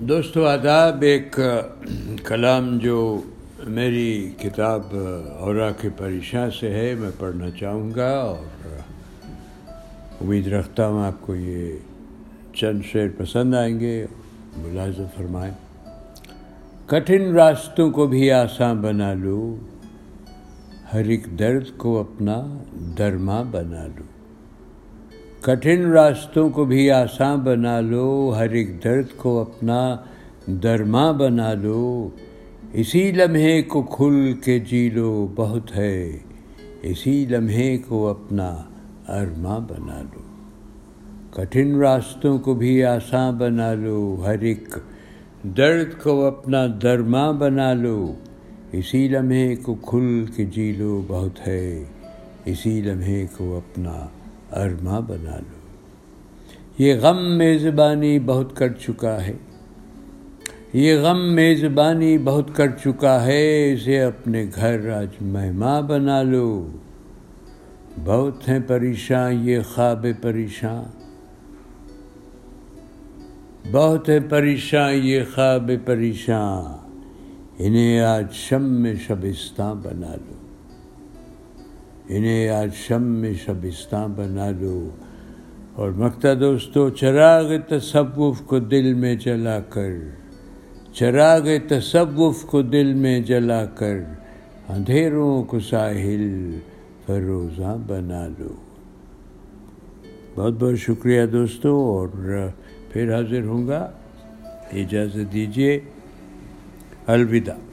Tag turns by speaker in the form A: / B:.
A: دوستو، آداب، ایک کلام جو میری کتاب اورا کے پریشاں سے ہے، میں پڑھنا چاہوں گا اور امید رکھتا ہوں آپ کو یہ چند شعر پسند آئیں گے، ملاحظہ فرمائیں۔ کٹھن راستوں کو بھی آسان بنا لو ہر ایک درد کو اپنا درما بنا لو کٹھن راستوں کو بھی آسان بنا لو، ہر ایک درد کو اپنا درما بنا لو۔ اسی لمحے کو کھل کے جی لو، بہت ہے۔ اسی لمحے کو اپنا ارما بنا لو۔ کٹھن راستوں کو بھی آسان بنا لو، ہر ایک درد کو اپنا درما بنا لو۔ اسی لمحے کو کھل کے جی لو، بہت ہے۔ اسی لمحے کو اپنا ارما بنا لو۔ یہ غم میزبانی بہت کر چکا ہے۔ یہ غم میزبانی بہت کر چکا ہے۔ اسے اپنے گھر آج مہماں بنا لو۔ بہت ہیں پریشان، یہ خواب پریشان۔ بہت ہے پریشان، یہ خواب پریشان۔ انہیں آج شم میں شبستان بنا لو۔ انہیں آج شم میں شبستان بنا لو اور مکتا دوستو، چراغ تصوف کو دل میں جلا کر۔ چراغ تصوف کو دل میں جلا کر۔ اندھیروں کو ساحل فروزاں بنا لو بہت بہت شکریہ دوستو، اور پھر حاضر ہوں گا۔ اجازت دیجیے الوداع۔